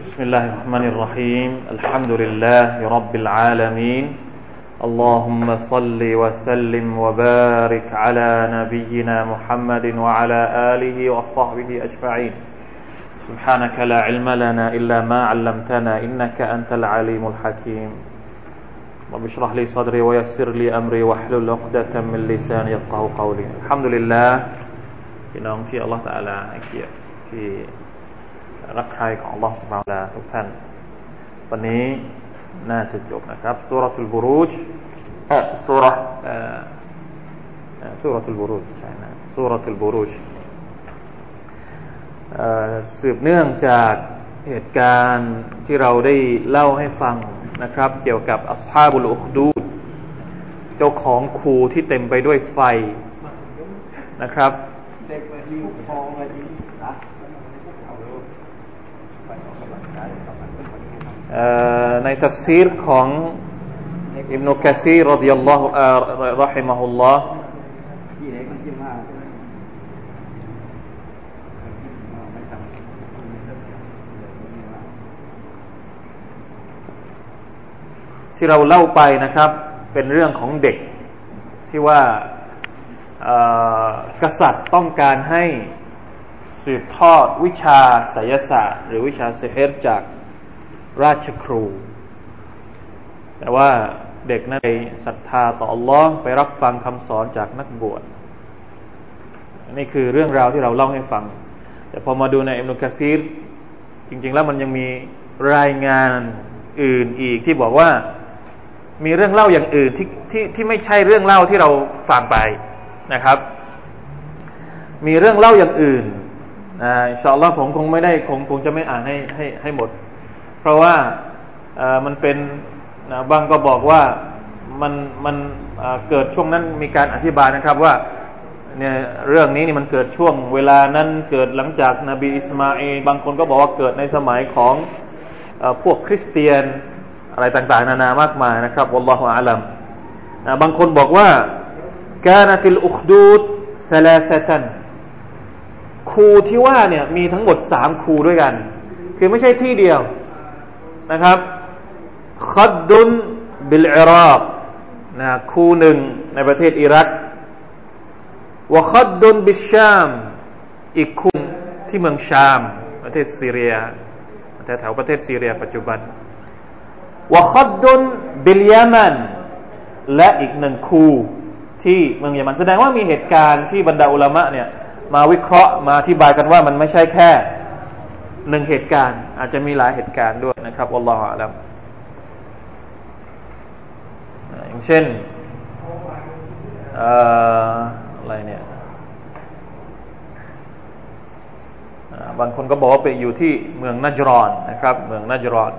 بسم الله الرحمن الرحيم الحمد لله رب العالمين اللهم صل وسلم وبارك على نبينا محمد وعلى آله وصحبه أجمعين سبحانك لا علم لنا إلا ما علمتنا إنك أنت العليم الحكيم رب اشرح لي صدري ويسر لي أمري واحلل عقدة من لساني يفقه قولي الحمد لله พี่น้องที่อัลลอฮฺตะอาลาให้เกียรติที่ รักใคร่ของอัลลอฮฺสุบฮานะทุกท่าน วันนี้น่าจะจบนะครับสุรทูลบุรุจเออสุรเออสุรทูลบุรุจใช่นะสุรทูลบุรุจสืบเนื่องจากเหตุการณ์ที่เราได้เล่าให้ฟังนะครับ เกี่ยวกับอัสฮาบุลอุคดูดเจ้าของคูที่เต็มไปด้วยไฟนะครับ ในทัฟซีรของอิบนุกะซีรดิยัลลอฮุรหิมะฮุลลอฮ์ที่เราเล่าไปนะครับ เป็นเรื่องของเด็กที่ว่ากษัตริย์ต้องการให้สืบทอดวิชาไสยศาสตร์ หรือวิชาเซฮรจาก ราชครู แต่ว่าเด็กนั้นไปศรัทธาต่ออัลลอฮ์ไปรับฟังคำสอนจากนักบวชนี่คือเรื่องราวที่เราเล่าให้ฟัง แต่พอมาดูในอิมนุกะซีรจริง ๆ แล้วมันยังมีรายงานอื่นอีกที่บอกว่ามีเรื่องเล่าอย่างอื่นที่ที่ที่ไม่ใช่เรื่องเล่าที่เราฟังไปนะครับ มีเรื่องเล่าอย่างอื่นอ่าอินชาอัลลอฮ์ผมคงไม่ได้คงคงจะไม่อ่านให้ให้ให้หมด เพราะว่ามันเป็นบางก็บอกว่ามันมันเกิดช่วงนั้นมีการอธิบายนะครับว่าเนี่ยเรื่องนี้นี่มันเกิดช่วงเวลานั้นเกิดหลังจากนาบีอิสมาอีบางคนก็บอกว่าเกิดในสมัยของพวกคริสเตียนอะไรต่างๆ นานามากมายนะครับวัลลอฮุอาลัมบางคนบอกว่าการติลอุคดูดสลาซตันคูที่ว่าเนี่ยมีทั้งหมดสามคูด้วยกัน คือไม่ใช่ที่เดียว นะครับคัดดุนบิลอิรักนะคูหนึ่งในประเทศอิรักวะคัดดุนบิชามอีกคูที่เมืองชาม ประเทศซีเรียแถวประเทศซีเรียปัจจุบันวะคัดดุนบิลยามันและอีกหนึ่งคูที่เมืองเยมันแสดงว่ามีเหตุการณ์ที่บรรดาอุลามะเนี่ยมาวิเคราะห์มาอธิบายกันว่ามันไม่ใช่แค่ หนึ่งเหตุการณ์ อาจจะมีหลายเหตุการณ์ด้วยนะครับอัลลอฮฺอัลลัมอย่างเช่นอะไรเนี่ยบางคนก็บอกว่าไปอยู่ที่เมืองนัจรอนนะครับ เมืองนัจรอน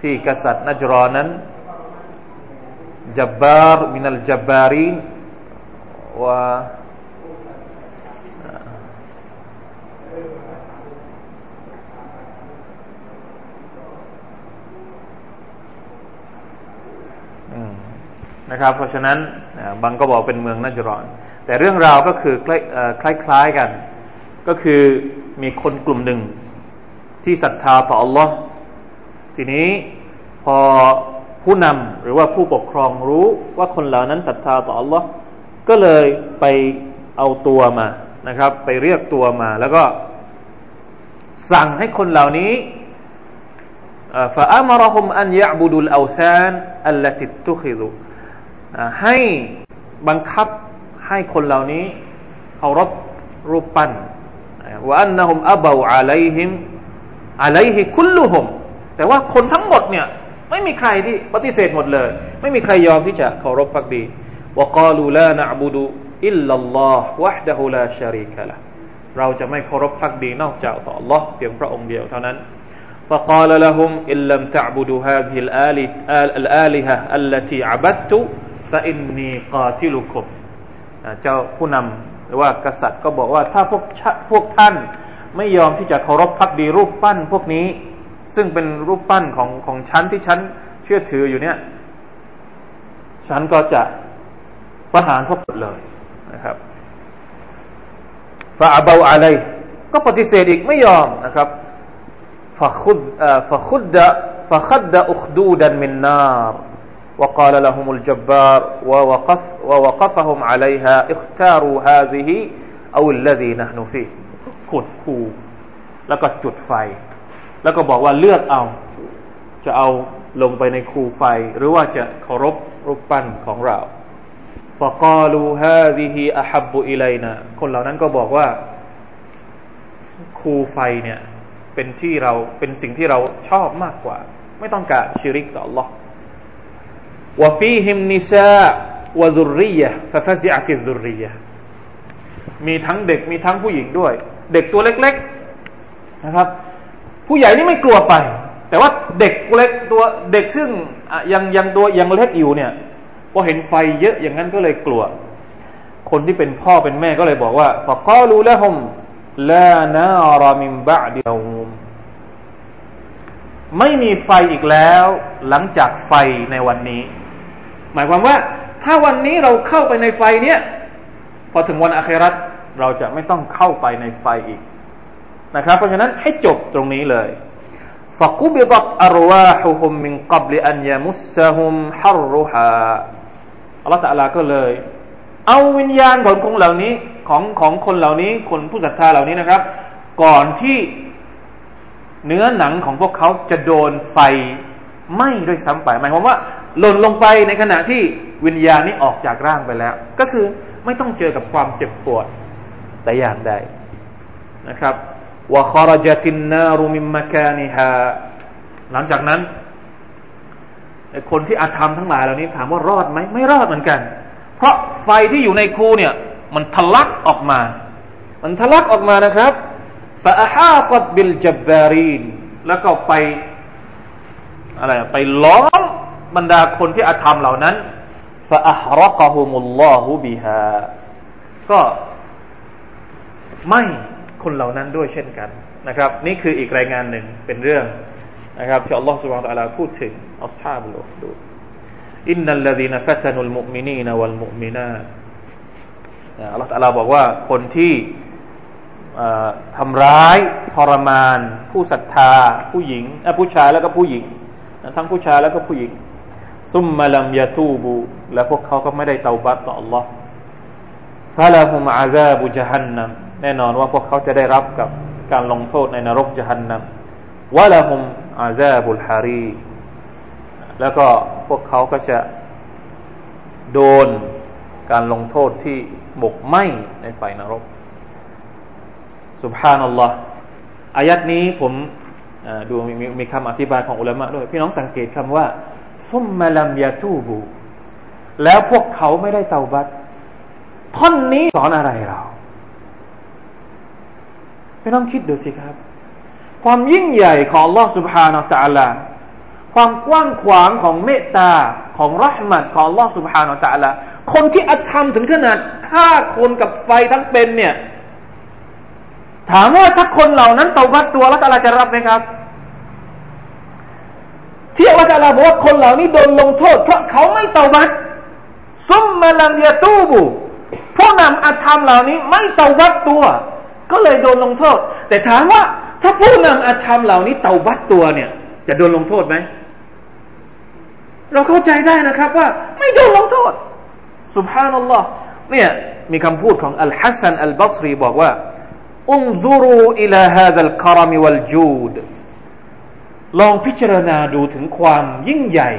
ที่กษัตริย์นัจรอนนั้นจับบาร์มินัลจับบารีนว่า นะครับ เพราะฉะนั้นบางก็บอกเป็นเมืองนัจรอน แต่เรื่องราวก็คือคล้ายๆกัน ก็คือมีคนกลุ่มหนึ่งที่ศรัทธาต่อ Allah ทีนี้พอผู้นำหรือว่าผู้ปกครองรู้ว่าคนเหล่านั้นศรัทธาต่อ Allah ก็เลยไปเอาตัวมานะครับ ไปเรียกตัวมา แล้วก็สั่งให้คนเหล่านี้ฟาอัมรหุมอันยะบุดุลอาซานอัลลติตุคิดุ ให้บังคับให้คนเหล่านี้เคารพรูปปั้นว่าอันนะฮุมอับาวอะลัยฮิมอะลัยฮิคุลลุฮุมแต่ว่าคนทั้งหมดเนี่ยไม่มีใครที่ปฏิเสธหมดเลย ไม่มีใครยอมที่จะเคารพพักดีวกาลูลานะบุดุอิลลัลลอฮ์วะฮดะฮูลาชาริกะละเราจะไม่เคารพพักดีนอกจากต่อ Allah เพียงพระองค์เดียวเท่านั้น فقال لهم إن لم تعبدوا هذه الآلهة التي عبدت ซาอินนีกอที่ลุกุมเจ้าผู้นำหรือว่ากษัตริย์ก็บอกว่าถ้าพวกพวกท่านไม่ยอมที่จะเคารพพักดีรูปปั้นพวกนี้ ซึ่งเป็นรูปปั้นของของฉันที่ฉันเชื่อถืออยู่เนี่ย ฉันก็จะประหารพวกหมดเลยนะครับฟาอเบาอะไร ก็ปฏิเสธอีกไม่ยอมนะครับฟาคุดฟาคุดดะาคัดอุคดูดันมินนาร وقال لهم الجبار ووقف ووقفهم عليها اختاروا هذه أو الذي نحن فيه ขุดคูแล้วก็จุดไฟ แล้วก็บอกว่าเลือกเอา จะเอาลงไปในคูไฟ หรือว่าจะเคารพรูปปั้นของเรา فقالوا هذه أحب إلينا คนเหล่านั้นก็บอกว่า คูไฟเนี่ย เป็นที่เรา เป็นสิ่งที่เราชอบมากกว่า ไม่ต้องการชิริกต่อ Allah วฟีฮิมนิซาวะซุริยะฟะฟะซิอะติซุริยะมีทั้งเด็กมีทั้งผู้หญิงด้วย เด็กตัวเล็กๆนะครับ ผู้ใหญ่นี่ไม่กลัวไฟ แต่ว่าเด็กเล็กตัวเด็กซึ่งยังยังตัวยังเล็กอยู่เนี่ยพอเห็นไฟเยอะอย่างนั้นก็เลยกลัว คนที่เป็นพ่อเป็นแม่ก็เลยบอกว่าฟะกาลูละฮุมลานารามิมบะดิยวม ไม่มีไฟอีกแล้วหลังจากไฟในวันนี้ หมายความว่า ถ้าวันนี้เราเข้าไปในไฟเนี้ยพอถึงวันอาครัตเราจะไม่ต้องเข้าไปในไฟอีกนะครับ เพราะฉะนั้นให้จบตรงนี้เลยฟะกุบิดัตอารวาฮุฮุมมินกับลอันยามุสฮุมฮารรุฮาอัลลอฮฺตะลาก็เลย เอาวิญญาณของคนเหล่านี้ของของคนเหล่านี้ คนผู้ศรัทธาเหล่านี้นะครับ ก่อนที่ เนื้อหนังของพวกเขาจะโดนไฟไหม้ด้วยซ้ำไปหมายความว่า หล่นลงไปในขณะที่วิญญาณนี้ออกจากร่างไปแล้ว ก็คือไม่ต้องเจอกับความเจ็บปวดแต่อย่างใดนะครับว่าคอรจตินนารุมิมมากานิฮาหลังจากนั้นคนที่อาธรรมทั้งหลายเหล่านี้ถามว่ารอดไหมไม่รอดเหมือนกัน เพราะไฟที่อยู่ในคูเนี่ย มันทะลักออกมา มันทะลักออกมานะครับ ฟาฮาตบิลจับบารีนแล้วก็ไปอะไรไปล้อมบรรดาคนที่อาธรรมเหล่านั้นฟาอัฮรกะฮุมุลลอฮุบิฮาก็ไม่คนเหล่านั้นด้วยเช่นกันนะครับ นี่คืออีกรายงานหนึ่งเป็นเรื่องนะครับที่อัลลอฮฺสุบฮานตะลาพูดถึงอัลฮาบุลดูอินนัลลดีนฟัตนุลมุมินีนวัลมุมินาอัลลอฮฺตะลาบอกว่าคนที่ ทำร้ายทรมาน ผู้ศรัทธา ผู้หญิงผู้ชายแล้วก็ผู้หญิง ทั้งผู้ชายแล้วก็ผู้หญิง ซุมมาลัมยาตูบู และพวกเขาก็ไม่ได้เตาบัตต่อ Allah ฟาลาฮุมอาซาบุจฮันนัมแน่นอนว่าพวกเขาจะได้รับกับการลงโทษในนรกจฮันนัมวะละฮุมอาซาบุลฮารีแล้วก็พวกเขาก็จะโดนการลงโทษที่หมกไหมในไฟนรก สุบฮานัลลอฮ์อายัดนี้ผมดูมีมีคำอธิบายของอุลามะด้วย พี่น้องสังเกตคำว่าซุมมาลัมยาตูบู แล้วพวกเขาไม่ได้เตาบัตท่อนนี้สอนอะไรเราพี่น้องคิดดูสิครับ ความยิ่งใหญ่ของลอสุบฮานอัลลอฮฺความกว้างขวางของเมตตาของรัหมัดของลอสุบฮานอัลลอฮฺคนที่อธรรมถึงขนาดฆ่าคนกับไฟทั้งเป็นเนี่ย ถามว่าถ้าคนเหล่านั้นเตาบัตตัวแล้วจะรับไหมครับ ที่อัลลอฮฺบอกว่าคนเหล่านี้โดนลงโทษ เพราะเขาไม่เตาบัตซุมมาลัมยาตูบุผู้นำอาธรรมเหล่านี้ไม่เตาบัตตัว ก็เลยโดนลงโทษ แต่ถามว่าถ้าผู้นำอาธรรมเหล่านี้เตาบัตตัวเนี่ย จะโดนลงโทษไหมเราเข้าใจได้นะครับว่า ไม่โดนลงโทษสุบฮานัลลอฮ์เนี่ยมีคำพูดของอัลฮัสซันอัลบัสรีบอกว่า อุนซุรูอิลาฮาดัลคารามวัลจูดลองพิจารณาดูถึงความยิ่งใหญ่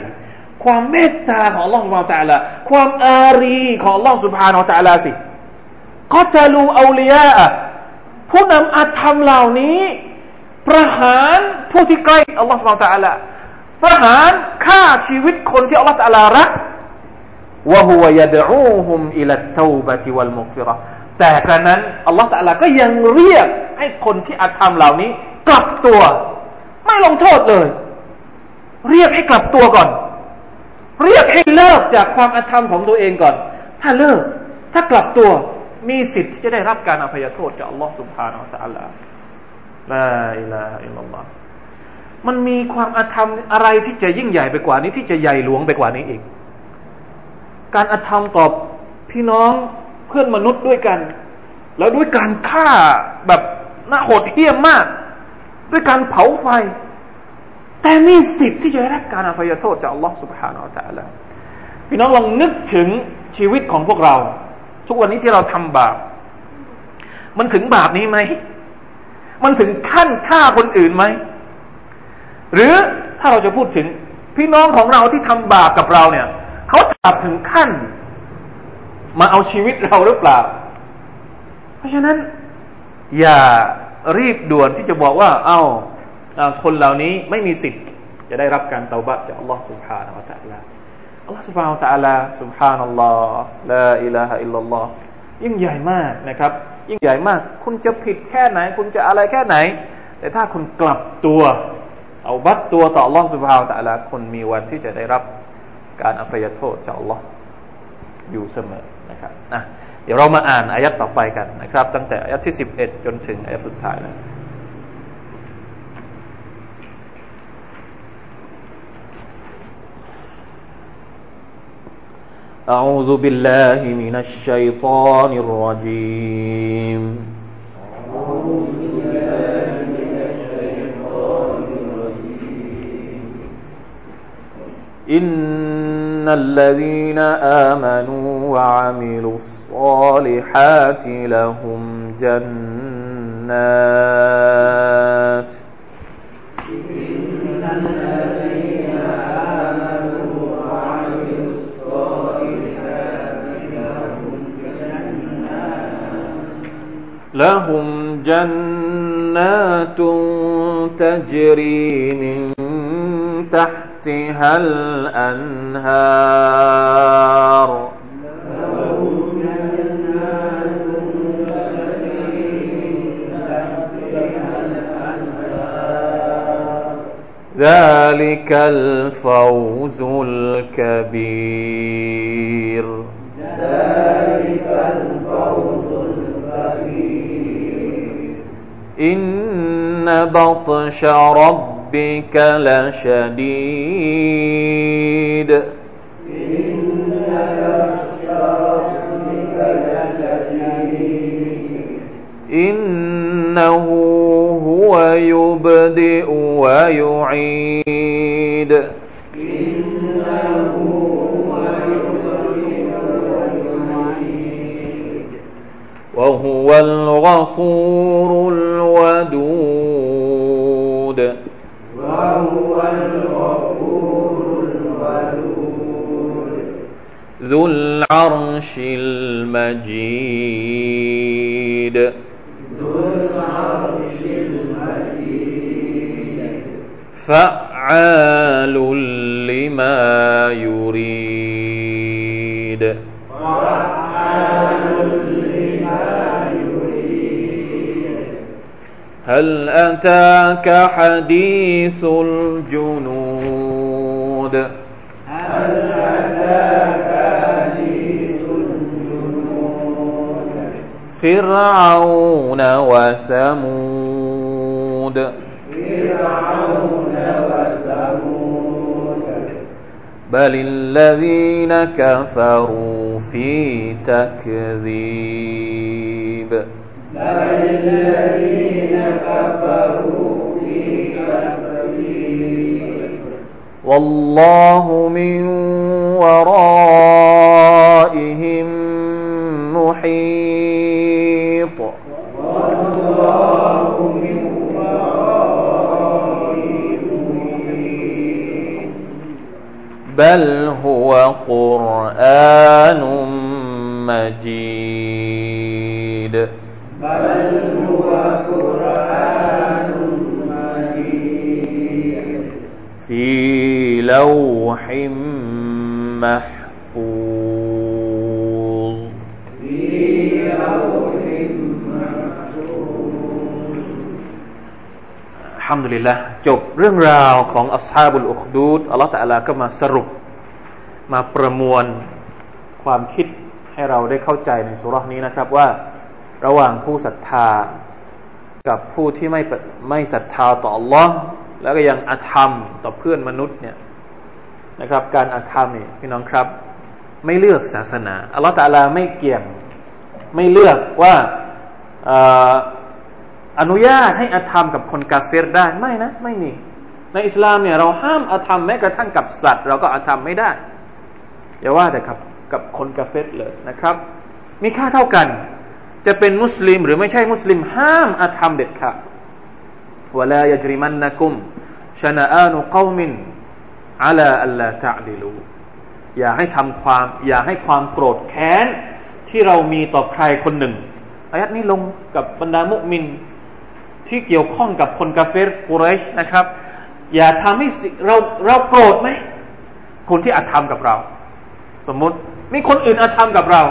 ความเมตตาของ Allah سبحانه และ تعالى ความอารีของ Allah سبحانه และ تعالى สิก็จะลูเอาลียาผู้นำอาธรรมเหล่านี้ ประหารผู้ที่ใกล้ Allah سبحانه และ تعالى ประหารฆ่าชีวิตคนที่ Allah تعالى รักวะฮุวย แต่กระนั้นอัลลอฮฺตะลาก็ยังเรียกให้คนที่อาธรรมเหล่านี้ กลับตัว ไม่ลงโทษเลย เรียกให้กลับตัวก่อน เรียกให้เลิกจากความอาธรรมของตัวเองก่อน ถ้าเลิก ถ้ากลับตัวมีสิทธิ์ที่จะได้รับการอภัยโทษจากอัลลอฮฺสุบฮานาอัลลอฮฺลาอิลาะอิลลัลลอฮมันมีความอาธรรมอะไรที่จะยิ่งใหญ่ไปกว่านี้ที่จะใหญ่หลวงไปกว่านี้อีก การอาธรรมต่อพี่น้อง เพื่อนมนุษย์ด้วยกัน แล้วด้วยการฆ่าแบบน่าโหดเหี้ยมมาก ด้วยการเผาไฟ แต่มีสิทธิ์ที่จะได้รับการอภัยโทษจากอัลลอฮ์ سبحانه และ تعالى พี่น้องลองนึกถึงชีวิตของพวกเรา ทุกวันนี้ที่เราทำบาป มันถึงบาปนี้ไหม มันถึงขั้นฆ่าคนอื่นไหม หรือถ้าเราจะพูดถึงพี่น้องของเราที่ทำบาปกับเราเนี่ยเขาถามถึงขั้น มาเอาชีวิตเราหรือเปล่า เพราะฉะนั้น อย่ารีบด่วนที่จะบอกว่า เอา้าคนเหล่านี้ไม่มีสิทธิ์ จะได้รับการเตาบะจากอัลลอฮ์ سبحانه และ تعالى อัลลอฮ์ سبحانه และ تعالى سبحان อัลลอฮ์ลาอิลาฮะอิลลัลลอฮ์ยิ่งใหญ่มากนะครับ ยิ่งใหญ่มาก คุณจะผิดแค่ไหน คุณจะอะไรแค่ไหน แต่ถ้าคุณกลับตัว เอาบัตตัวต่อ Allah سبحانه และ تعالى คุณมีวันที่จะได้รับการอภัยโทษจาก Allah อยู่เสมอ นะครับนะเดี๋ยวเรามาอ่านอายัดต่อไปกันนะครับ ตั้งแต่อายัดที่ 11 จนถึงอายัดสุดท้ายนะ أعوذ بالله من الشيطان الرجيم إن الذين آمنوا وعملوا الصالحات لهم جنات الذين آمنوا وعملوا الصالحات لهم جنات لهم جنات تجري من تحت تحتها الأنهار. ذلك الفوز الكبير. ذلك الفوز الكبير إن بطش رب ربك لشديد. إنه هو يبدئ ويعيد. إنه هو يبدئ ويعيد وهو الغفور ذو العرش المجيد. فعال لما يريد. هل أتاك حديث الجنود؟ هل أتاك فرعون وثمود. فرعون وثمود بل الذين كفروا في تكذيب. بل الذين كفروا في تكذيب والله من ورائهم بل هو قرآن مجيد بل هو قرآن مجيد في لوح محفوظ في لوح محفوظ الحمد لله จบเรื่องราวของอัศฮาบุลอุคดูดอัลลอฮฺตะลาก็มาสรุป มาประมวลความคิดให้เราได้เข้าใจในสุรานี้นะครับว่าระหว่างผู้ศรัทธา กับผู้ที่ไม่ไม่ศรัทธาต่อ Allah แล้วก็ยังอาธรรมต่อเพื่อนมนุษย์เนี่ยนะครับ การอาธรรมนี่พี่น้องครับ ไม่เลือกศาสนาอัลลอฮฺตาลาไม่เกี่ยงไม่เลือกว่า อนุญาตให้อาธรรมกับคนกาเฟรได้ไม่นะ ไม่มี ในอิสลามเนี่ยเราห้ามอาธรรมแม้กระทั่งกับสัตว์ เราก็อาธรรมไม่ได้อย่าว่าแต่กับกับคนกาเฟรเลยนะครับ มีค่าเท่ากัน จะเป็นมุสลิมหรือไม่ใช่มุสลิม ห้ามอาธรรมเด็ดขาดวลายจริมันนักุมชนะอานุกอมินอัลาอัลลาตะดิลูอย่าให้ทำความ อย่าให้ความโกรธแค้นที่เรามีต่อใครคนหนึ่งอายัดนี้ลงกับบรรดามุมิน ที่เกี่ยวข้องกับคนกาเฟรกุเรชนะครับ อย่าทำให้เราเราโกรธไหมคนที่อาธรรมกับเรา สมมุติมีคนอื่นอาธรรมกับเรา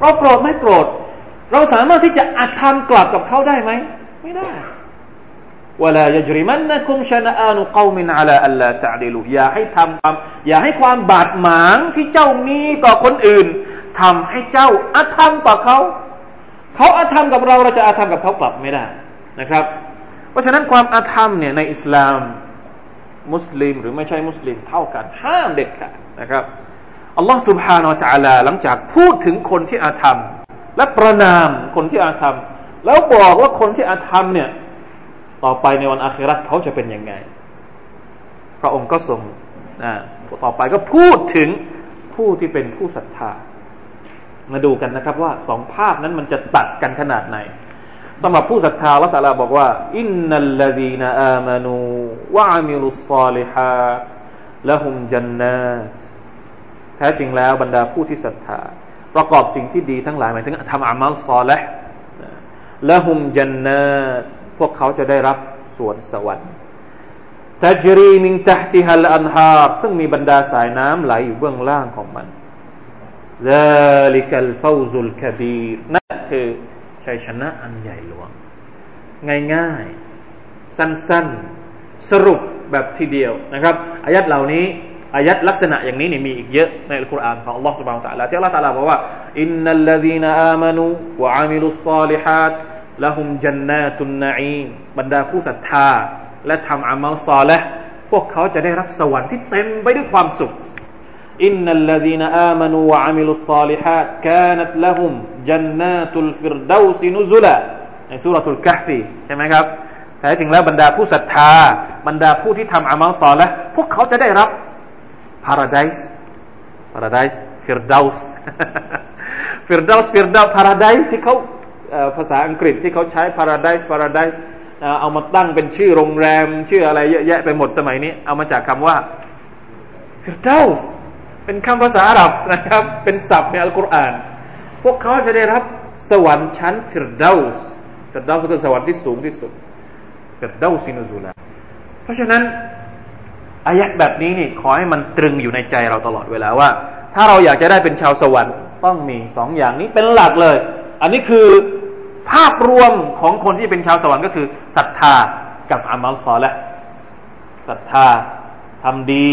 เราโกรธไม่โกรธ เราสามารถที่จะอาธรรมกลับกับเขาได้ไหมไม่ได้วลายจริมันนะคุมชนะอานุกอมินอัลาอัลลาตะดิลูอย่าให้ทำความอย่าให้ความบาดหมางที่เจ้ามีต่อคนอื่นทำให้เจ้าอาธรรมต่อเขา เขาอาธรรมกับเราเราจะอาธรรมกับเขากลับไม่ได้ นะครับ เพราะฉะนั้นความอาธรรมเนี่ยในอิสลามมุสลิมหรือไม่ใช่มุสลิมเท่ากัน ห้ามเด็ดขาดนะครับอัลลอฮ์ سبحانه และ تعالى หลังจากพูดถึงคนที่อาธรรม และประนามคนที่อาธรรม แล้วบอกว่าคนที่อาธรรมเนี่ยต่อไปในวันอาคราเขาจะเป็นยังไง พระองค์ก็ทรงนะต่อไปก็พูดถึงผู้ที่เป็นผู้ศรัทธา มาดูกันนะครับว่าสองภาพนั้นมันจะตัดกันขนาดไหน สำหรับผู้ศรัทธาละตาลาบอกว่า อินนัลลดีนอามานูวะอามิลุสซาลิฮะละหุมจันนาตแท้จริงแล้วบรรดาผู้ที่ศรัทธา ประกอบสิ่งที่ดีทั้งหลายหมายถึงทำอามัลซอละละหุมจันนาตพวกเขาจะได้รับสวนสวรรค์ตัจรีมิงตห์ติฮัลอันฮาบซึ่งมีบรรดาสายน้ำไหลอยู่เบื้องล่างของมัน ذلك الفوز الكبير นั่นคือ ชัยชนะอันใหญ่หลวง ง่ายๆ สั้นๆ สรุปแบบทีเดียวนะครับอายัดเหล่านี้อายัดลักษณะอย่างนี้นี่มีอีกเยอะในอัลกุรอานของ Allah سبحانه และ تعالى ที่ Allah تعالى บอกว่าอินนัลลดีนอามานูวะอามิลุสซาลิฮัดละหุมจันนาตุนนาอีบรรดาผู้ศรัทธา และทำอามัลซอและพวกเขาจะได้รับสวรรค์ที่เต็มไปด้วยความสุข إن الذين آمنوا وعملوا الصالحات كانت لهم جنات الفردوس نزلاในسورة الكهفใช่ไหมครับแท้จริงแล้วบรรดาผู้ศรัทธา บรรดาผู้ที่ทำอามัลซอและฮ์พวกเขาจะได้รับ paradise paradise فردوس فردوس فردوس paradise ที่เขาภาษาอังกฤษที่เขาใช้ paradise paradise เอามาตั้งเป็นชื่อโรงแรม ชื่ออะไรเยอะแยะไปหมดสมัยนี้ เอามาจากคำว่า firdaus เป็นคำภาษาอาหรับนะครับ เป็นศัพท์ในอัลกุรอาน พวกเขาจะได้รับสวรรค์ชั้น firdaus firdaus คือสวรรค์ที่สูงที่สุด فردوس نزلاเพราะฉะนั้นอายะแบบนี้นี่ขอให้มันตรึงอยู่ในใจเราตลอดเวลาว่า ถ้าเราอยากจะได้เป็นชาวสวรรค์ต้องมีสองอย่างนี้เป็นหลักเลย อันนี้คือภาพรวมของคนที่เป็นชาวสวรรค์ก็คือศรัทธากับอามัลซอและศรัทธาทำดี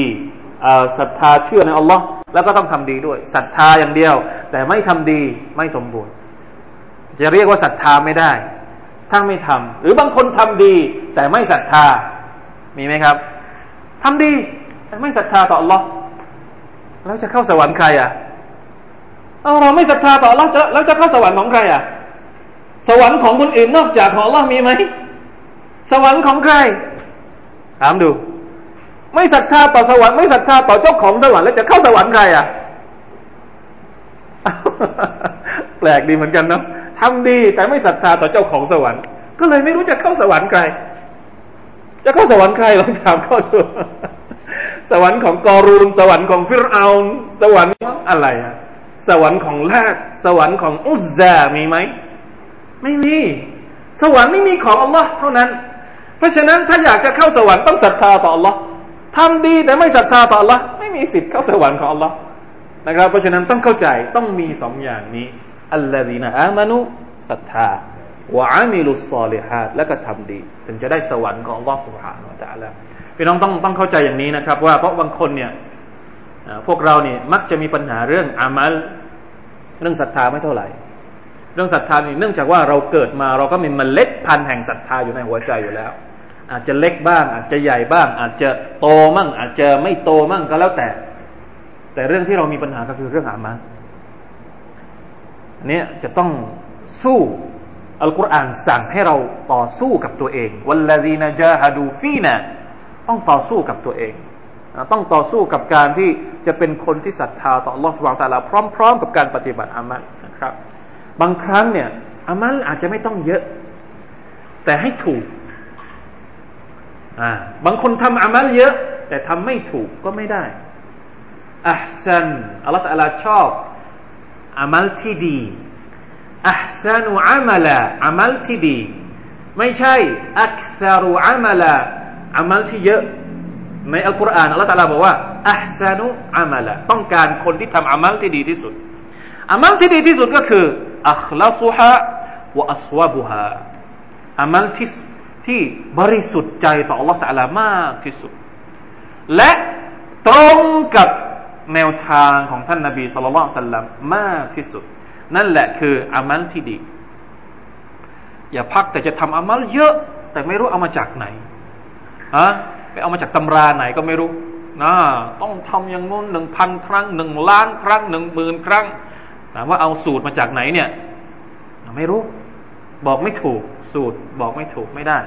ศรัทธาเชื่อในอัลลอฮ์แล้วก็ต้องทำดีด้วยศรัทธาอย่างเดียว แต่ไม่ทำดีไม่สมบูรณ์ จะเรียกว่าศรัทธาไม่ได้ถ้าไม่ทำหรือบางคนทำดี แต่ไม่ศรัทธามีไหมครับทำดี แต่ไม่ศรัทธาต่ออัลลอฮ์แล้วจะเข้าสวรรค์ใครอะเอาเราไม่ศรัทธาต่ออัลลอฮ์แล้วจะเข้าสวรรค์ของใครอะสวรรค์ของคนอื่นนอกจากของ Allah มีไหมสวรรค์ของใครถามดู ไม่ศรัทธาต่อสวรรค์ไม่ศรัทธาต่อเจ้าของสวรรค์แล้วจะเข้าสวรรค์ใครอะแปลกดีเหมือนกันเนาะทำดีแต่ไม่ศรัทธาต่อเจ้าของสวรรค์ ก็เลยไม่รู้จะเข้าสวรรค์ใคร จะเข้าสวรรค์ใครลองถามเข้าดูสวรรค์ของกอรูน สวรรค์ของฟิรเอานสวรรค์อะไรอะสวรรค์ของลาดสวรรค์ของอุซซามีไหมไม่มี สวรรค์ไม่มีของอัลลอฮ์เท่านั้น เพราะฉะนั้นถ้าอยากจะเข้าสวรรค์ต้องศรัทธาต่ออัลลอฮ์ ทำดีแต่ไม่ศรัทธาต่ออัลลอฮ์ไม่มีสิทธิ์เข้าสวรรค์ของอัลลอฮ์นะครับ เพราะฉะนั้นต้องเข้าใจต้องมีสองอย่างนี้ อัลลอฮีนะอามานุศรัทธาวะอามิลุสซอลิฮัดและก็ทำดี ถึงจะได้สวรรค์ของอัลลอฮ์ سبحانه และ تعالى พี่น้องต้องต้องเข้าใจอย่างนี้นะครับ ว่าเพราะบางคนเนี่ยพวกเราเนี่ยมักจะมีปัญหาเรื่องอามัลเรื่องศรัทธาไม่เท่าไหร่เรื่องศรัทธานี่เนื่องจากว่าเราเกิดมาเราก็มีเมล็ดพันธุ์แห่งศรัทธาอยู่ในหัวใจอยู่แล้ว อาจจะเล็กบ้าง อาจจะใหญ่บ้าง อาจจะโตมั่ง อาจจะไม่โตมั่งก็แล้วแต่ แต่เรื่องที่เรามีปัญหาก็คือเรื่องอามันอันนี้จะต้องสู้อัลกุรอานสั่งให้เราต่อสู้กับตัวเองวัลลดีนจาฮดูฟีนะต้องต่อสู้กับตัวเองต้องต่อสู้กับการที่จะเป็นคนที่ศรัทธาต่อลอสวางตาลาพร้อม ๆ กับการปฏิบัติอามันนะครับ บางครั้งเนี่ยอามันอาจจะไม่ต้องเยอะ แต่ให้ถูก บางคนทำอามัลเยอะ แต่ทำไม่ถูกก็ไม่ได้أحسن อัลลอฮฺตะลาชอบอามัลที่ดีأحسن عملอามัลที่ดี ไม่ใช่أكثر عملอามัลที่เยอะในอัลกุรอานอัลลอฮฺตะลาบอกว่าأحسن عملต้องการคนที่ทำอามัลที่ดีที่สุดอามัลที่ดีที่สุดก็คืออัคลาซุฮะวะอัสวาบุฮะอามัลที่ ที่บริสุทธิ์ใจต่อ Allah ตะลามากที่สุด และตรงกับแนวทางของท่านนาบีสุลต่านสัลลัมมากที่สุด นั่นแหละคืออามัลที่ดี อย่าพักแต่จะทำอามัลเยอะแต่ไม่รู้เอามาจากไหนฮะไปเอามาจากตำราไหนก็ไม่รู้นะต้องทำอย่างนู้นหนึ่งพันครั้งหนึ่งล้านครั้งหนึ่งหมื่นครั้งถามว่าเอาสูตรมาจากไหนเนี่ย ไม่รู้ บอกไม่ถูก สูตรบอกไม่ถูกไม่ได้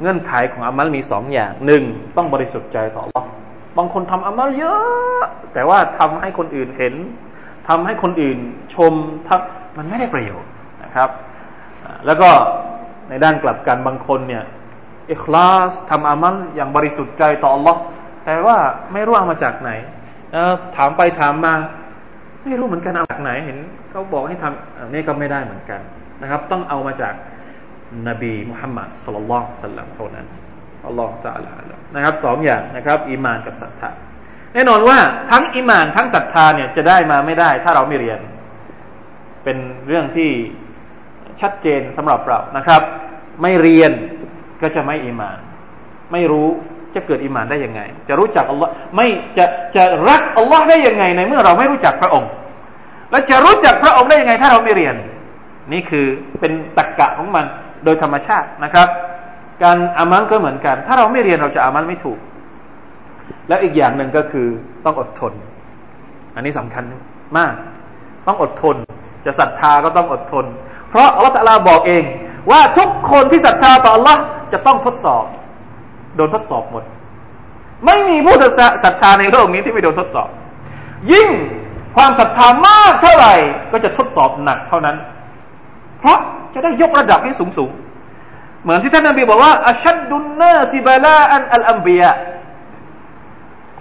เงื่อนไขของอามัลมีสองอย่างหนึ่งต้องบริสุทธิ์ใจต่อ Allah บางคนทำอามัลเยอะ แต่ว่าทำให้คนอื่นเห็นทำให้คนอื่นชมทักมันไม่ได้ประโยชน์นะครับ แล้วก็ในด้านกลับกันบางคนเนี่ยอิคลาสทำอามัลอย่างบริสุทธิ์ใจต่อ Allah แต่ว่าไม่รู้เอามาจากไหนถามไปถามมา ไม่รู้เหมือนกันเอาจากไหนเห็นเขาบอกให้ทำนี่ก็ไม่ได้เหมือนกันนะครับ ต้องเอามาจาก นบีมุฮัมมัดสุลลัลสัลลัมเท่านั้นอัลลอฮฺจะอัลลอฮนะครับสองอย่างนะครับอีมานกับศรัทธาแน่นอนว่าทั้งอีมานทั้งศรัทธาเนี่ยจะได้มาไม่ได้ ถ้าเราไม่เรียน เป็นเรื่องที่ชัดเจนสำหรับเรานะครับ ไม่เรียนก็จะไม่อีมาน ไม่รู้จะเกิดอีมานได้ยังไง จะรู้จักอัลลอฮ์ไม่จะจะรักอัลลอฮ์ได้ยังไงในเมื่อเราไม่รู้จักพระองค์ และจะรู้จักพระองค์ได้ยังไง ถ้าเราไม่เรียน นี่คือเป็นตรกกะของมัน โดยธรรมชาตินะครับ การอามันก็เหมือนกัน ถ้าเราไม่เรียนเราจะอามันไม่ถูก แล้วอีกอย่างหนึ่งก็คือต้องอดทน อันนี้สำคัญมาก ต้องอดทน จะศรัทธาก็ต้องอดทน เพราะอัลลอฮฺตะลาบอกเองว่าทุกคนที่ศรัทธาต่ออัลลอฮ์จะต้องทดสอบ โดนทดสอบหมด ไม่มีผู้ศรัทธาในโลกนี้ที่ไม่โดนทดสอบ ยิ่งความศรัทธามากเท่าไหร่ก็จะทดสอบหนักเท่านั้น เพราะ จะได้ยกระดับให้สูงสูงเหมือนที่ท่านนบีบอกว่าอัชัดดุนนาซิบาลาอันอัลอัมบีย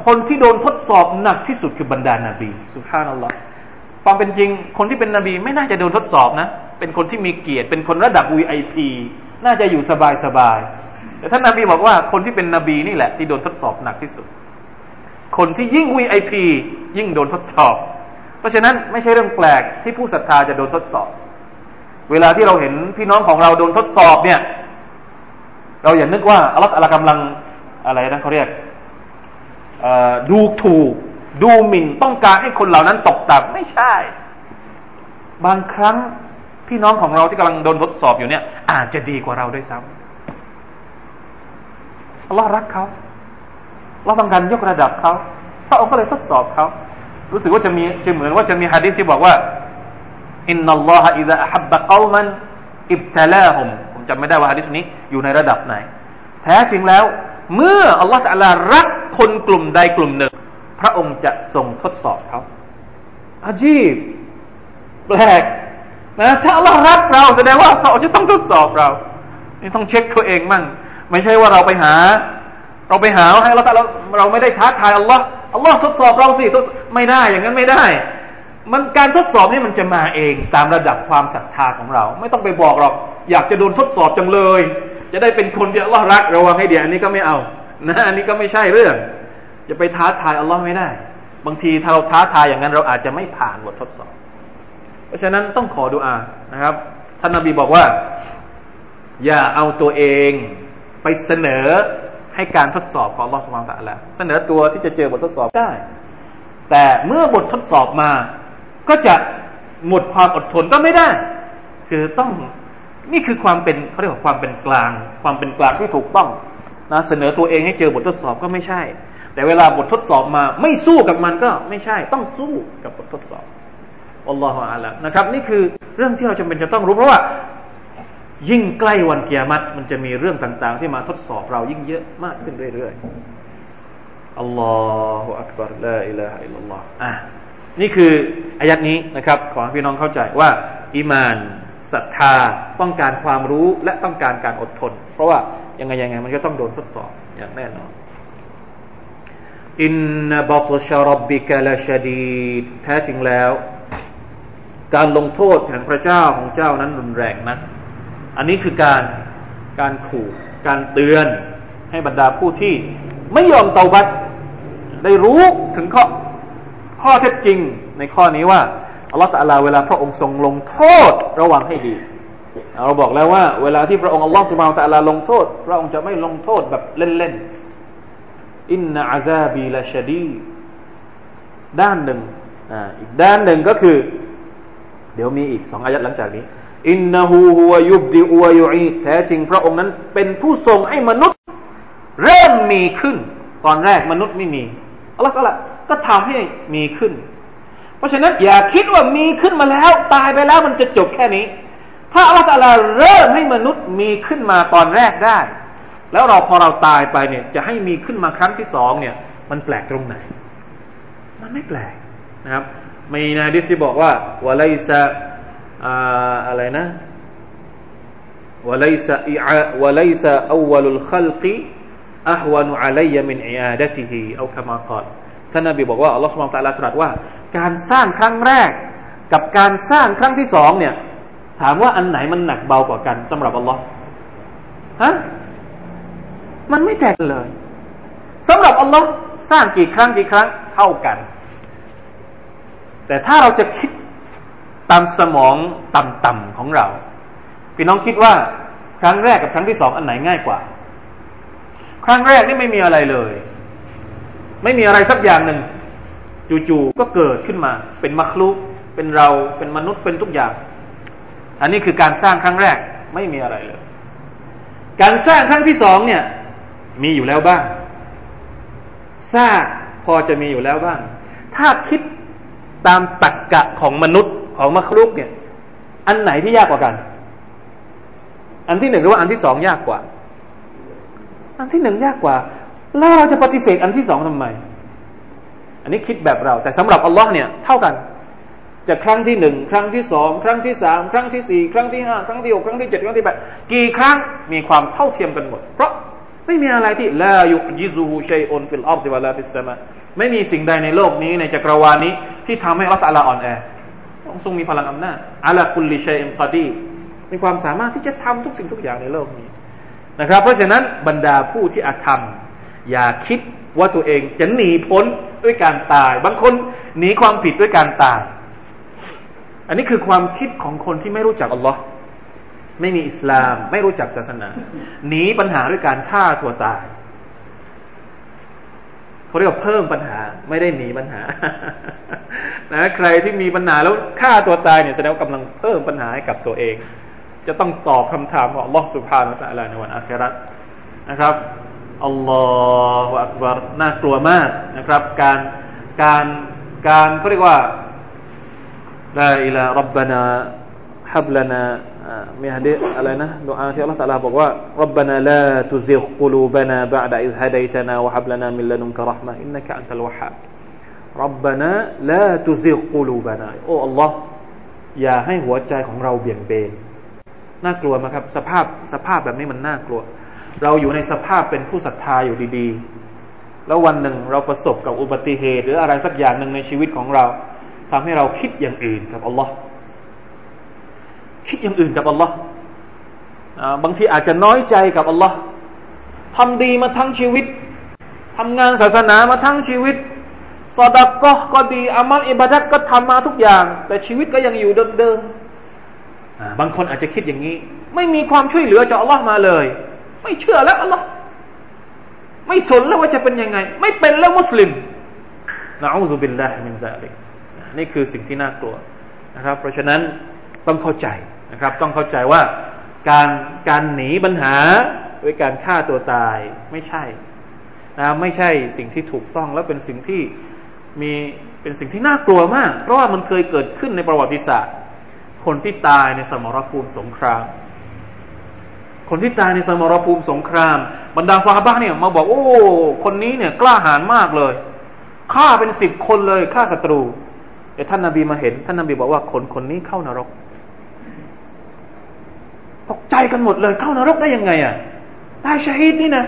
คนที่โดนทดสอบหนักที่สุดคือบรรดานาบีสุภานัลลอฮ์ความเป็นจริง คนที่เป็นนบีไม่น่าจะโดนทดสอบนะ เป็นคนที่มีเกียรติ เป็นคนระดับ VIP น่าจะอยู่สบายสบายแต่ท่านนาบีบอกว่าคนที่เป็นนบีนี่แหละ ที่โดนทดสอบหนักที่สุด คนที่ยิ่ง VIP ยิ่งโดนทดสอบ เพราะฉะนั้นไม่ใช่เรื่องแปลกที่ผู้ศรัทธาจะโดนทดสอบ เวลาที่เราเห็นพี่น้องของเราโดนทดสอบเนี่ย เราอย่านึกว่าอัลลอฮฺกำลังอะไรนะเขาเรียกดูถูกดูหมิ่นต้องการให้คนเหล่านั้นตกต่ำไม่ใช่ บางครั้งพี่น้องของเราที่กำลังโดนทดสอบอยู่เนี่ยอาจจะดีกว่าเราด้วยซ้ำอัลลอฮ์รักเขาเราต้องการยกระดับเขาพระองค์ก็เลยทดสอบเขารู้สึกว่าจะมีจะเหมือนว่าจะมีฮะดิษที่บอกว่า อินนัลลอฮะอิซาอับบะกอมันอิบตลาฮุมผมจำไม่ได้ว่าฮะดิษนี้อยู่ในระดับไหน แท้จริงแล้ว เมื่ออัลลอฮฺตะลารักคนกลุ่มใดกลุ่มหนึ่ง พระองค์จะทรงทดสอบเขาอาจีบแปลกนะถ้าอัลลอฮ์รักเราแสดงว่าพระองค์จะต้องทดสอบเรา นี่ต้องเช็คตัวเองมั่ง ไม่ใช่ว่าเราไปหา เราไปหาให้เราแต่เราเราไม่ได้ท้าทายอัลลอฮ์อัลลอฮ์ทดสอบเราสิทดไม่ได้อย่างนั้นไม่ได้ มันการทดสอบนี่มันจะมาเองตามระดับความศรัทธาของเรา ไม่ต้องไปบอกหรอก อยากจะโดนทดสอบจังเลย จะได้เป็นคนที่อัลลอฮ์รักระวังให้ดีอันนี้ก็ไม่เอานะอันนี้ก็ไม่ใช่เรื่อง จะไปท้าทายอัลลอฮ์ไม่ได้ บางทีถ้าเราท้าทายอย่างนั้นเราอาจจะไม่ผ่านบททดสอบ เพราะฉะนั้นต้องขอดุอานะครับ ท่านนาบีบอกว่า อย่าเอาตัวเองไปเสนอให้การทดสอบของอัลลอฮ์สุบานตะละเสนอตัวที่จะเจอบททดสอบได้ แต่เมื่อบททดสอบมา ก็จะหมดความอดทนก็ไม่ได้ คือต้องนี่คือความเป็นเขาเรียกว่าความเป็นกลาง ความเป็นกลางที่ถูกต้องนะเสนอตัวเองให้เจอบททดสอบก็ไม่ใช่ แต่เวลาบททดสอบมา ไม่สู้กับมันก็ไม่ใช่ ต้องสู้กับบททดสอบอัลลอฮฺอาละนะครับ นี่คือเรื่องที่เราจำเป็นจะต้องรู้เพราะว่า ยิ่งใกล้วันเกียรติมันจะมีเรื่องต่างๆ ที่มาทดสอบเรายิ่งเยอะมากขึ้นเรื่อยๆอัลลอฮฺอักบารลาอิลาฮะอิลลัลลอฮอะ นี่คืออายัดนี้นะครับ ขอให้พี่น้องเข้าใจว่าอีมานศรัทธาต้องการความรู้และต้องการการอดทน เพราะว่ายังไงยังไงมันก็ต้องโดนทดสอบอย่างแน่นอนอินนบัตชารบิกะลาชดีดแท้จริงแล้ว การลงโทษแห่งพระเจ้าของเจ้านั้นรุนแรงนะอันนี้คือการการขู่การเตือนให้บรรดาผู้ที่ไม่ยอมเตาบัตได้รู้ถึงข้อ ข้อเท็จจริงในข้อนี้ว่าอัลลอฮฺตะลาเวลาพระองค์ทรงลงโทษระวังให้ดีเราบอกแล้วว่า เวลาที่พระองค์อัลลอฮฺสุบานตะลาลงโทษ พระองค์จะไม่ลงโทษแบบเล่นๆอินนาอาซาบีละชดีด้านหนึ่งอีกด้านหนึ่งก็คือ เดี๋ยวมีอีกสองอายัดหลังจากนี้อินนาหูฮุวยุบดิอวยุอีแท้จริงพระองค์นั้นเป็นผู้ทรงให้มนุษย์ เริ่มมีขึ้น ตอนแรกมนุษย์ไม่มีอัลลอฮฺก็ละ ก็ทำให้มีขึ้น เพราะฉะนั้นอย่าคิดว่ามีขึ้นมาแล้ว ตายไปแล้วมันจะจบแค่นี้ ถ้าอัลลอฮฺเริ่มให้มนุษย์มีขึ้นมาตอนแรกได้ แล้วเราพอเราตายไปเนี่ย จะให้มีขึ้นมาครั้งที่สองเนี่ย มันแปลกตรงไหน มันไม่แปลกนะครับมีนาดิสที่บอกว่าวะไลซะอะไรนะวะไลซะอิอาวะไลซะอวลุลขลกีอัฮวานุอะ ลัยมินอาดะติฮิเอาคำมากอดท่านนบีบอกว่าอัลลอฮฺสุบไบร์ตะลาตรัสว่า การสร้างครั้งแรก กับการสร้างครั้งที่สองเนี่ย ถามว่าอันไหนมันหนักเบากว่ากันสำหรับอัลลอฮ์ฮะมันไม่แตกเลยสำหรับอัลลอฮ์สร้างกี่ครั้งกี่ครั้งเท่ากัน แต่ถ้าเราจะคิดตามสมองต่ำๆของเรา พี่น้องคิดว่าครั้งแรกกับครั้งที่สองอันไหนง่ายกว่า ครั้งแรกนี่ไม่มีอะไรเลย ไม่มีอะไรสักอย่างหนึ่ง จู่ๆก็เกิดขึ้นมา เป็นมัคลุกเป็นเราเป็นมนุษย์เป็นทุกอย่าง อันนี้คือการสร้างครั้งแรกไม่มีอะไรเลย การสร้างครั้งที่สองเนี่ย มีอยู่แล้วบ้างสร้างพอจะมีอยู่แล้วบ้าง ถ้าคิดตามตรกกะของมนุษย์ของมัคลุกเนี่ย อันไหนที่ยากกว่ากัน อันที่หนึ่งหรือว่าอันที่สองยากกว่า อันที่หนึ่งยากกว่า แล้วเราจะปฏิเสธอันที่สองทำไม อันนี้คิดแบบเรา แต่สำหรับอัลลอฮ์เนี่ยเท่ากันจะครั้งที่หนึ่งครั้งที่สองครั้งที่สามครั้งที่สี่ครั้งที่ห้าครั้งที่หกครั้งที่เจ็ดครั้งที่แปดกี่ครั้งมีความเท่าเทียมกันหมด เพราะไม่มีอะไรที่لا يعجزه شيء في الأرض ولا في السماءไม่มีสิ่งใดในโลกนี้ในจักรวาลนี้ที่ทำให้อัลลอฮฺอ่อนแอองทรงมีพลังอำนาจعلى كل شيء قديرมีความสามารถที่จะทำทุกสิ่งทุกอย่างในโลกนี้นะครับ เพราะฉะนั้นบรรดาผู้ที่อาธรรม อย่าคิดว่าตัวเองจะหนีพ้นด้วยการตาย บางคนหนีความผิดด้วยการตาย อันนี้คือความคิดของคนที่ไม่รู้จักอัลลอฮ์ไม่มีอิสลาม ไม่รู้จักศาสนาหนีปัญหาด้วยการฆ่าตัวตายเขาเรียกว่าเพิ่มปัญหาไม่ได้หนีปัญหา นะใครที่มีปัญหาแล้วฆ่าตัวตายเนี่ยแสดงว่ากำลังเพิ่มปัญหาให้กับตัวเอง จะต้องตอบคำถามของอัลลอฮ์สุภาพและตะลาในวันอาครานะครับ อัลลอฮฺอักบารน่ากลัวมากนะครับ การการการเขาเรียกว่าลาอิลารับบานาฮับลานามีฮะดีอะไรนะดูอาที่อัลลอฮฺตะลาบอกว่ารับบานาลาตุซิกกุลูบานาบะดะอิฮะดัยตนาวะฮับลานามิลลานุนกะรห์มะอินนักอันตัลวะฮับรับบานาลาตุซิกกุลูบานาโอ้อัลลอฮ์อย่าให้หัวใจของเราเบี่ยงเบนน่ากลัวไหมครับ สภาพสภาพแบบนี้มันน่ากลัว เราอยู่ในสภาพเป็นผู้ศรัทธาอยู่ดีๆ แล้ววันหนึ่งเราประสบกับอุบัติเหตุ หรืออะไรสักอย่างหนึ่งในชีวิตของเราทำให้เราคิดอย่างอื่นกับอัลลอฮ์คิดอย่างอื่นกับอัลลอฮ์บางทีอาจจะน้อยใจกับอัลลอฮ์ทำดีมาทั้งชีวิตทำงานศาสนามาทั้งชีวิตสอดักก็ก็ดีอามัลอิบาดัตก็ทำมาทุกอย่าง แต่ชีวิตก็ยังอยู่เดิมๆบางคนอาจจะคิดอย่างนี้ ไม่มีความช่วยเหลือจากอัลลอฮ์มาเลย ไม่เชื่อแล้วอัลลอฮ์ไม่สนแล้วว่าจะเป็นยังไง ไม่เป็นแล้วมุสลิมنعوذ بالله من ذلكนี่คือสิ่งที่น่ากลัวนะครับ เพราะฉะนั้นต้องเข้าใจนะครับ ต้องเข้าใจว่าการการหนีปัญหาด้วยการฆ่าตัวตายไม่ใช่นะไม่ใช่สิ่งที่ถูกต้องและเป็นสิ่งที่มีเป็นสิ่งที่น่ากลัวมาก เพราะว่ามันเคยเกิดขึ้นในประวัติศาสตร์ คนที่ตายในสมรภูมิสงคราม คนที่ตายในสมรภูมิสงคราม บรรดาซอฮาบะเนี่ยมาบอก โอ้ คนนี้เนี่ยกล้าหาญมากเลยฆ่าเป็นสิบคนเลยฆ่าศัตรูแต่ท่านนาบีมาเห็น ท่านนาบีบอกว่าคนคนนี้เข้านรก ตกใจกันหมดเลยเข้านรกได้ยังไงอะได้ชาฮิดนี่นะ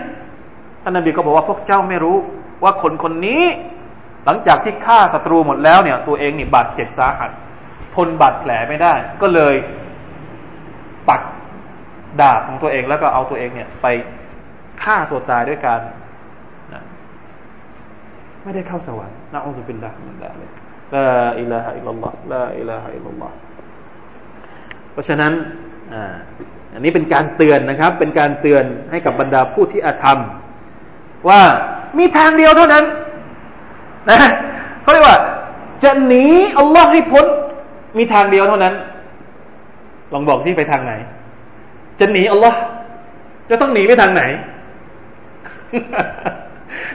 ท่านนาบีก็บอกว่าพวกเจ้าไม่รู้ว่าคนคนนี้ หลังจากที่ฆ่าศัตรูหมดแล้วเนี่ย ตัวเองนี่บาดเจ็บสาหัส ทนบาดแผลไม่ได้ ก็เลย ดาบของตัวเองแล้วก็เอาตัวเองเนี่ย ไปฆ่าตัวตายด้วยการไม่ได้เข้าสวรรค์นะอัลลอฮฺบิลลาฮ์มันดาเลยลาอิลาฮะอิลลัลลอฮ์ลาอิลาฮะอิลลัลลอฮ์เพราะฉะนั้นอันนี้เป็นการเตือนนะครับ เป็นการเตือนให้กับบรรดาผู้ที่อาธรรม ว่ามีทางเดียวเท่านั้นนะเขาเรียกว่า จะหนีอัลลอฮ์ให้พ้น มีทางเดียวเท่านั้น ลองบอกสิไปทางไหน จะหนีอัลลอฮ์จะต้องหนีไปทางไหน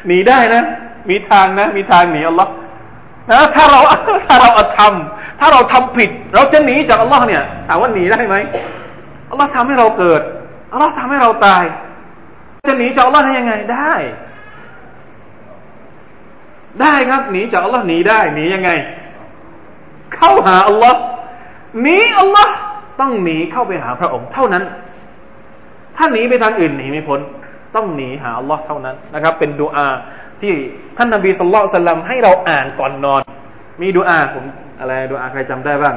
หนีได้นะ มีทางนะ มีทางหนีอัลลอฮ์นะถ้าเราถ้าเราทำถ้าเราทำผิด เราจะหนีจากอัลลอฮ์เนี่ยถามว่าหนีได้ไหมอัลลอฮ์ทำให้เราเกิดอัลลอฮ์ทำให้เราตาย จะหนีจากอัลลอฮ์ได้ยังไงได้ ได้ครับหนีจากอัลลอฮ์หนีได้หนียังไง เข้าหาอัลลอฮ์หนีอัลลอฮ์ต้องหนีเข้าไปหาพระองค์ เท่านั้น ถ้าหนีไปทางอื่นหนีไม่พ้น ต้องหนีหาอัลลอฮ์เท่านั้นนะครับ เป็นดูอาที่ท่านนบีสุลต่านสลัมให้เราอ่านก่อนนอน มีดูอาผมอะไรดูอาใครจำได้บ้าง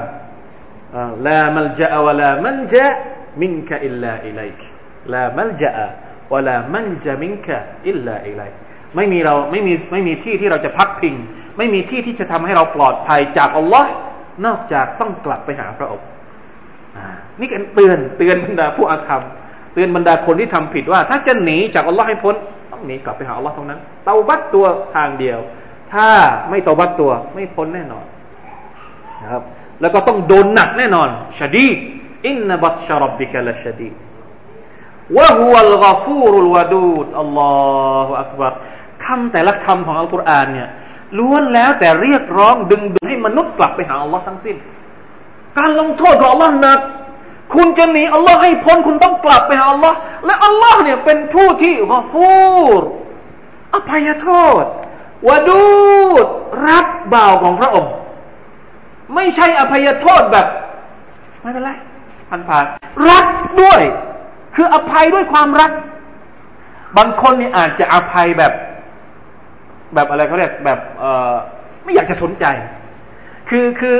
ลามัลจะวะลามันจะมินกะอิลลาอิลัยกลามัลจะวะลามันจะมินกะอิลลาอิลัยไม่มีเราไม่มีไม่มีที่ที่เราจะพักพิง ไม่มีที่ที่จะทำให้เราปลอดภัยจากอัลลอฮ์นอกจากต้องกลับไปหาพระองค์นี่การเตือนเตือนบรรดาผู้อาธรรม เตือนบรรดาคนที่ทำผิดว่า ถ้าจะหนีจากอัลลอฮ์ให้พ้น ต้องหนีกลับไปหาอัลลอฮ์เท่านั้น เตาบัตตัวทางเดียว ถ้าไม่เตาบัตตัวไม่พ้นแน่นอนนะครับแล้วก็ต้องโดนหนักแน่นอนชดีอินนบัตชารบบิกะละชดีวะฮุวัลกฟูรุลวาดูดอัลลอฮฺอักบารคำแต่ละคำของอัลกุรอานเนี่ยล้วนแล้วแต่เรียกร้องดึงดึงให้มนุษย์กลับไปหาอัลลอฮ์ทั้งสิ้น การลงโทษของอัลลอฮ์หนัก คุณจะหนีอัลลอฮ์ให้พ้นคุณต้องกลับไปหาอัลลอฮ์และอัลลอฮ์เนี่ยเป็นผู้ที่กอฟูรอภัยโทษวดูดรับบ่าวของพระองค์ ไม่ใช่อภัยโทษแบบ ไม่เป็นไรผ่านผ่านรักด้วย คืออภัยด้วยความรัก บางคนนี่อาจจะอภัยแบบ แบบอะไรเขาเรียกแบบเออไม่อยากจะสนใจ คือคือ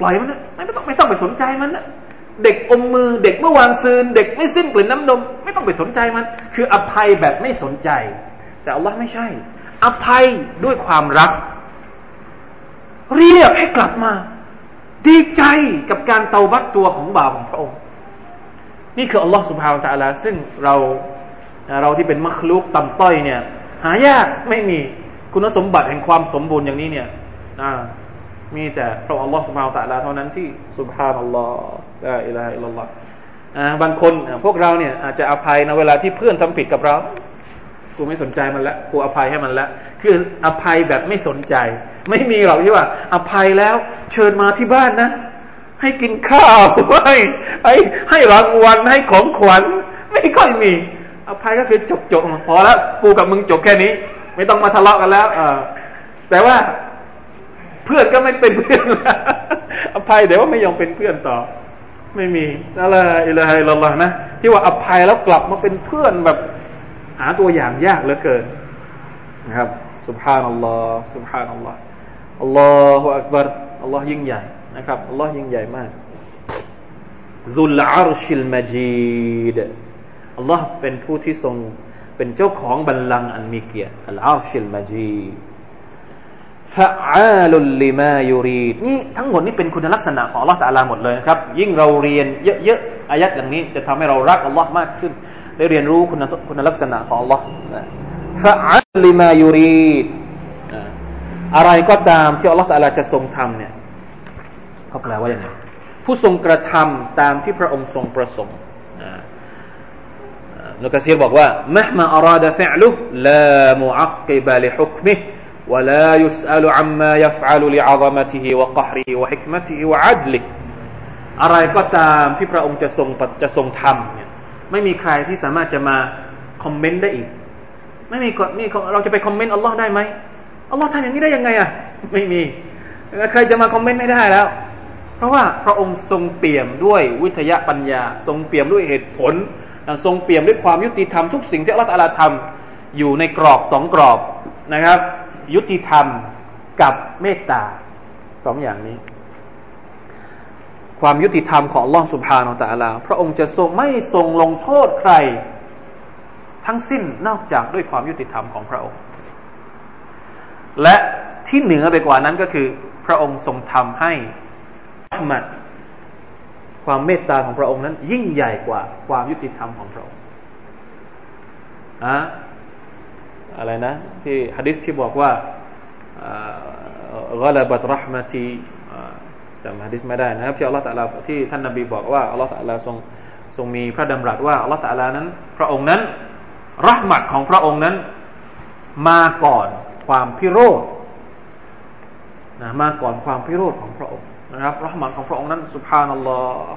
ปล่อยมันนะไม่ต้องไม่ต้องไปสนใจมันนะ เด็กอมมือเด็กเมื่อวานซืน เด็กไม่สิ้นกลิ่นน้ำนม ไม่ต้องไปสนใจมัน คืออภัยแบบไม่สนใจ แต่อัลลอฮ์ไม่ใช่ อภัยด้วยความรัก เรียกให้กลับมา ดีใจกับการเตาบัตตัวของบาวของพระองค์นี่คืออัลลอฮ์สุบฮาวตะลาซึ่งเราเราที่เป็นมัคลุกต่ำต้อยเนี่ย หายากไม่มีคุณสมบัติแห่งความสมบูรณ์อย่างนี้เนี่ยมีแต่พระองค์อัลลอฮ์สุบฮาวตะลาเท่านั้นที่สุบฮานัลลอฮ์ ละอิลาอิลลอฮ์บางคนพวกเราเนี่ยอาจจะอภัยในเวลาที่เพื่อนทำผิดกับเรา กูไม่สนใจมันละกูอภัยให้มันละคืออภัยแบบไม่สนใจ ไม่มีหรอกที่ว่า อภัยแล้ว เชิญมาที่บ้านนะ ให้กินข้าวให้ให้ให้รางวัลให้ของขวัญ ไม่ค่อยมี อภัยก็คือจบจบพอแล้วกูกับมึงจบแค่นี้ ไม่ต้องมาทะเลาะกันแล้วแต่ว่าเพื่อนก็ไม่เป็นเพื่อนอภัยเดี๋ยวว่าไม่ยอมเป็นเพื่อนต่อ ไม่มีอะไรอิละฮิลลอฮ์นะ ที่ว่าอภัยแล้วกลับมาเป็นเพื่อนแบบหาตัวอย่างยากเหลือเกินนะครับสุบฮานัลลอฮ์สุบฮานัลลอฮ์อัลลอฮฺอักบารอัลลอฮ์ยิ่งใหญ่นะครับอัลลอฮ์ยิ่งใหญ่มากซุลอาร์ชิลมาจีดอัลลอฮ์เป็นผู้ที่ทรงเป็นเจ้าของบัลลังก์อันมีเกียรติอัลอาร์ชิลมาจีด ฟะอาลุลลิมายูรีดนี่ทั้งหมดนี่เป็นคุณลักษณะของอัลลอฮฺตะลาหมดเลยนะครับ ยิ่งเราเรียนเยอะๆอายัดอย่างนี้จะทำให้เรารักอัลลอฮ์มากขึ้น ได้เรียนรู้คุณคุณลักษณะของอัลลอฮ์ฟะอาลุลิมายูรีดอะไรก็ตามที่อัลลอฮฺตะลาจะทรงทำเนี่ยเขาแปลว่าอย่างไรผู้ทรงกระทำตามที่พระองค์ทรงประสงค์นุกะซีรบอกว่ามหมาอาราดะฟิลุลามุอักกิบะลิฮุกมิ ولا يسأل عما يفعل لعظمته وقهره وحكمته وعدله อะไรก็ตามที่พระองค์จะทรงจะทรงทำเนี่ย ไม่มีใครที่สามารถจะมาคอมเมนต์ได้อีก ไม่มีมีเราจะไปคอมเมนต์อัลลอฮ์ได้ไหมอัลลอฮ์ทำอย่างนี้ได้ยังไงอ่ะไม่มีใครจะมาคอมเมนต์ไม่ได้แล้ว เพราะว่าพระองค์ทรงเปี่ยมด้วยวิทยาปัญญา ทรงเปี่ยมด้วยเหตุผลทรงเปี่ยมด้วยความยุติธรรมทุกสิ่งที่อัลลอฮฺทำอยู่ในกรอบสองกรอบนะครับ ยุติธรรมกับเมตตาสองอย่างนี้ ความยุติธรรมของลลอสุบฮานาอัลลอฮพระองค์จะทรงไม่ทรงลงโทษใคร ทั้งสิ้นนอกจากด้วยความยุติธรรมของพระองค์ และที่เหนือไปกว่านั้นก็คือ พระองค์ทรงทำให้มัดความเมตตาของพระองค์นั้น ยิ่งใหญ่กว่าความยุติธรรมของพระองค์อะ อะไรนะที่ฮะดิษที่บอกว่ากลบัตรหมตีจำฮะดิษไม่ได้นะครับที่อัลลอฮฺตะลาที่ท่านนบีบอกว่าอัลลอฮฺตะลาทรงทรงมีพระดำรัสว่าอัลลอฮฺตะลานั้น พระองค์นั้นรหมัดของพระองค์นั้น มาก่อนความพิโรธนะมาก่อนความพิโรธของพระองค์นะครับรหมัดของพระองค์นั้นสุภานัลลอฮ์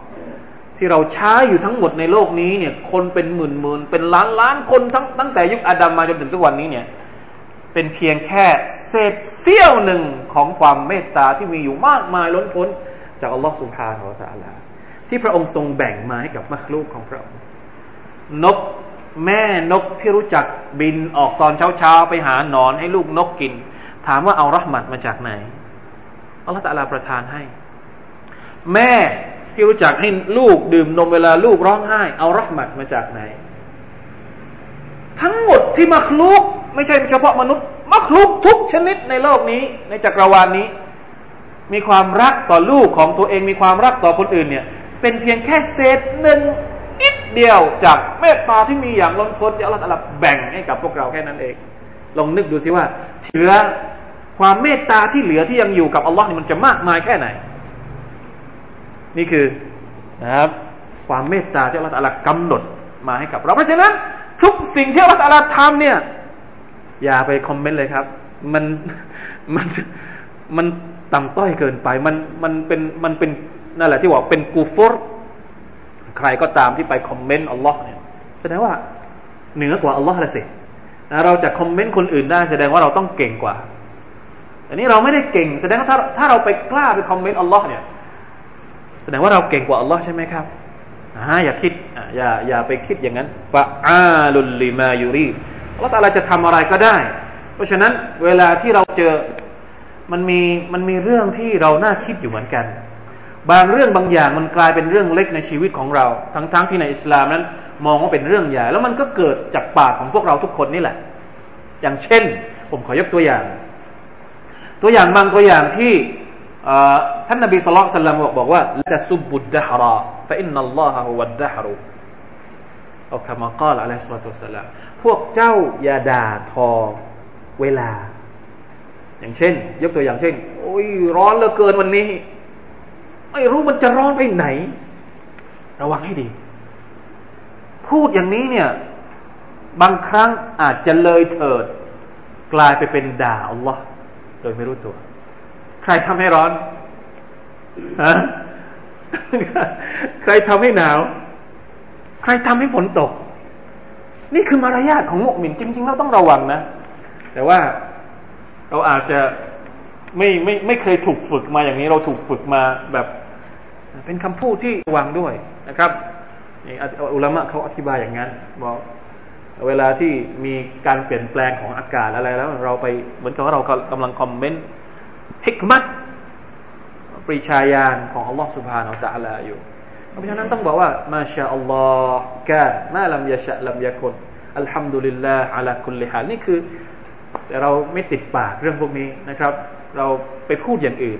ที่เราใช้อยู่ทั้งหมดในโลกนี้เนี่ย คนเป็นหมื่นหมื่นเป็นล้านล้านคนทั้งตั้งแต่ยุคอาดัมมาจนถึงทุกวันนี้เนี่ย เป็นเพียงแค่เศษเสี้ยวหนึ่งของความเมตตาที่มีอยู่มากมายล้นพ้น จากอัลลอฮ์สุบฮานาอัลลอฮ์ที่พระองค์ทรงแบ่งมาให้กับมัคลูกของพระองค์ นกแม่นกที่รู้จักบินออกตอนเช้าๆไปหาหนอนให้ลูกนกกิน ถามว่าเอารหมัดมาจากไหนอัลลอฮฺตะลาประทานให้ แม่ ที่รู้จักให้ลูกดื่มนมเวลาลูกร้องไห้ เอารหมัดมาจากไหน ทั้งหมดที่มัคลุก ไม่ใช่เฉพาะมนุษย์ มัคลุกทุกชนิดในโลกนี้ ในจักรวาลนี้ มีความรักต่อลูกของตัวเองมีความรักต่อคนอื่นเนี่ย เป็นเพียงแค่เศษหนึ่งนิดเดียวจากเมตตาที่มีอย่างล้นพ้นที่อัลลอฮฺแบ่งให้กับพวกเราแค่นั้นเอง ลองนึกดูสิว่าเหลือความเมตตาที่เหลือที่ยังอยู่กับอัลลอฮ์นี่มันจะมากมายแค่ไหน นี่คือนะครับความเมตตาที่อัลลอฮฺกำหนดมาให้กับเราเพราะฉะนั้น ทุกสิ่งที่อัลลอฮฺทำเนี่ย อย่าไปคอมเมนต์เลยครับ มันมันมันต่ำต้อยเกินไป มันมันเป็นมันเป็นนั่นแหละที่บอกเป็นกูฟอร์ใครก็ตามที่ไปคอมเมนต์อัลลอฮ์เนี่ยแสดงว่าเหนือกว่าอัลลอฮ์ละสิเราจะคอมเมนต์คนอื่นได้แสดงว่าเราต้องเก่งกว่า อันนี้เราไม่ได้เก่ง แสดงว่าถ้าถ้าเราไปกล้าไปคอมเมนต์อัลลอฮ์เนี่ย ดงว่าเราเก่งกว่าอัลลอฮ์ใช่ไหมครับอ่าอย่าคิดอย่าอย่าไปคิดอย่างนั้นฟะอาลุลลิมายูรีอัลลอฮ์ตาลาจะทำอะไรก็ได้ เพราะฉะนั้นเวลาที่เราเจอมันมีมันมีเรื่องที่เราน่าคิดอยู่เหมือนกัน บางเรื่องบางอย่างมันกลายเป็นเรื่องเล็กในชีวิตของเรา ทั้งๆทที่ในอิสลามนั้น มองว่าเป็นเรื่องใหญ่ แล้วมันก็เกิดจากปากของพวกเราทุกคนนี่แหละ อย่างเช่น ผมขอยกตัวอย่าง ตัวอย่างบางตัวอย่างที่ ท่านนบีสุลต่านบอกบอกว่าจะซุบบุดดะฮราฟะอินนัลลอฮะฮุวัดดะฮรุเอาคำมากล่าวอะลัยฮิสซาตุสลามพวกเจ้าอย่าด่าทอเวลา อย่างเช่น ยกตัวอย่างเช่น โอ้ยร้อนเหลือเกินวันนี้ ไม่รู้มันจะร้อนไปไหน ระวังให้ดี พูดอย่างนี้เนี่ย บางครั้งอาจจะเลยเถิด กลายไปเป็นด่าอัลลอฮ์โดยไม่รู้ตัว รทำให้ร้อนฮะใครทำให้หนาว ใครทำให้ฝนตก นี่คือมารยาทของมุกมินจริงๆเราต้องระวังนะ แต่ว่าเราอาจจะไม่ไม่ไม่เคยถูกฝึกมาอย่างนี้ เราถูกฝึกมาแบบ เป็นคำพูดที่ระวังด้วยนะครับอุลามะเขาอธิบายอย่างนั้นบอกเวลาที่มีการเปลี่ยนแปลงของอากาศอะไรแล้ว เราไปเหมือนกับว่าเรากำลังคอมเมนต์ ฮิกมัตปริชาญาณของอัลลอฮ์สุบฮานาอัลตะลาอยู่ เพราะฉะนั้นต้องบอกว่ามาชาอัลลอฮ์กามาลัมยะชะลัมยะคุนอัลฮัมดุลิลลาห์อัลาคุลลิฮานี่คือแต่เราไม่ติดปากเรื่องพวกนี้นะครับ เราไปพูดอย่างอื่น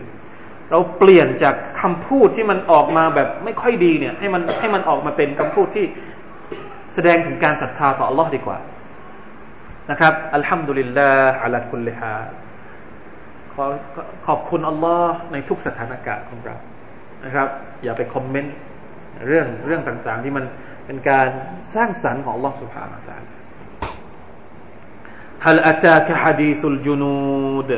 เราเปลี่ยนจากคำพูดที่มันออกมาแบบไม่ค่อยดีเนี่ยให้มันให้มันออกมาเป็นคำพูดที่แสดงถึงการศรัทธาต่อ Allah ดีกว่านะครับอัลฮัมดุลิลลาห์อัลาคุลลิฮา อขอบคุณอัลลอฮ์ในทุกสถานการณ์ของเรานะครับ อย่าไปคอมเมนต์เรื่องเรื่องต่าง ๆ ที่มันเป็นการสร้างสรรค์ของ Allah سبحانه และ تعالى ฮัลอัตากะฮะดีสุลจุนูด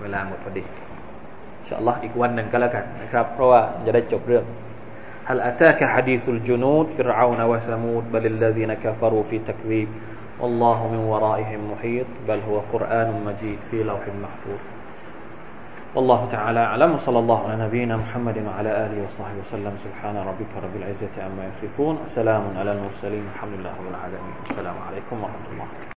เวลาหมดพอดีอินชาอัลลอฮ์อีกวันหนึ่งก็แล้วกันนะครับ เพราะว่าจะได้จบเรื่อง هل أتاك حديث الجنود فرعون وثمود بل الذين كفروا في تكذيب والله من ورائهم محيط بل هو قرآن مجيد في لوح محفوظ. والله تعالى أعلم وصلى الله على نبينا محمد وعلى آله وصحبه وسلم. سبحان ربك رب العزة عما يصفون سلام على المرسلين الحمد لله رب العالمين. السلام عليكم ورحمة الله.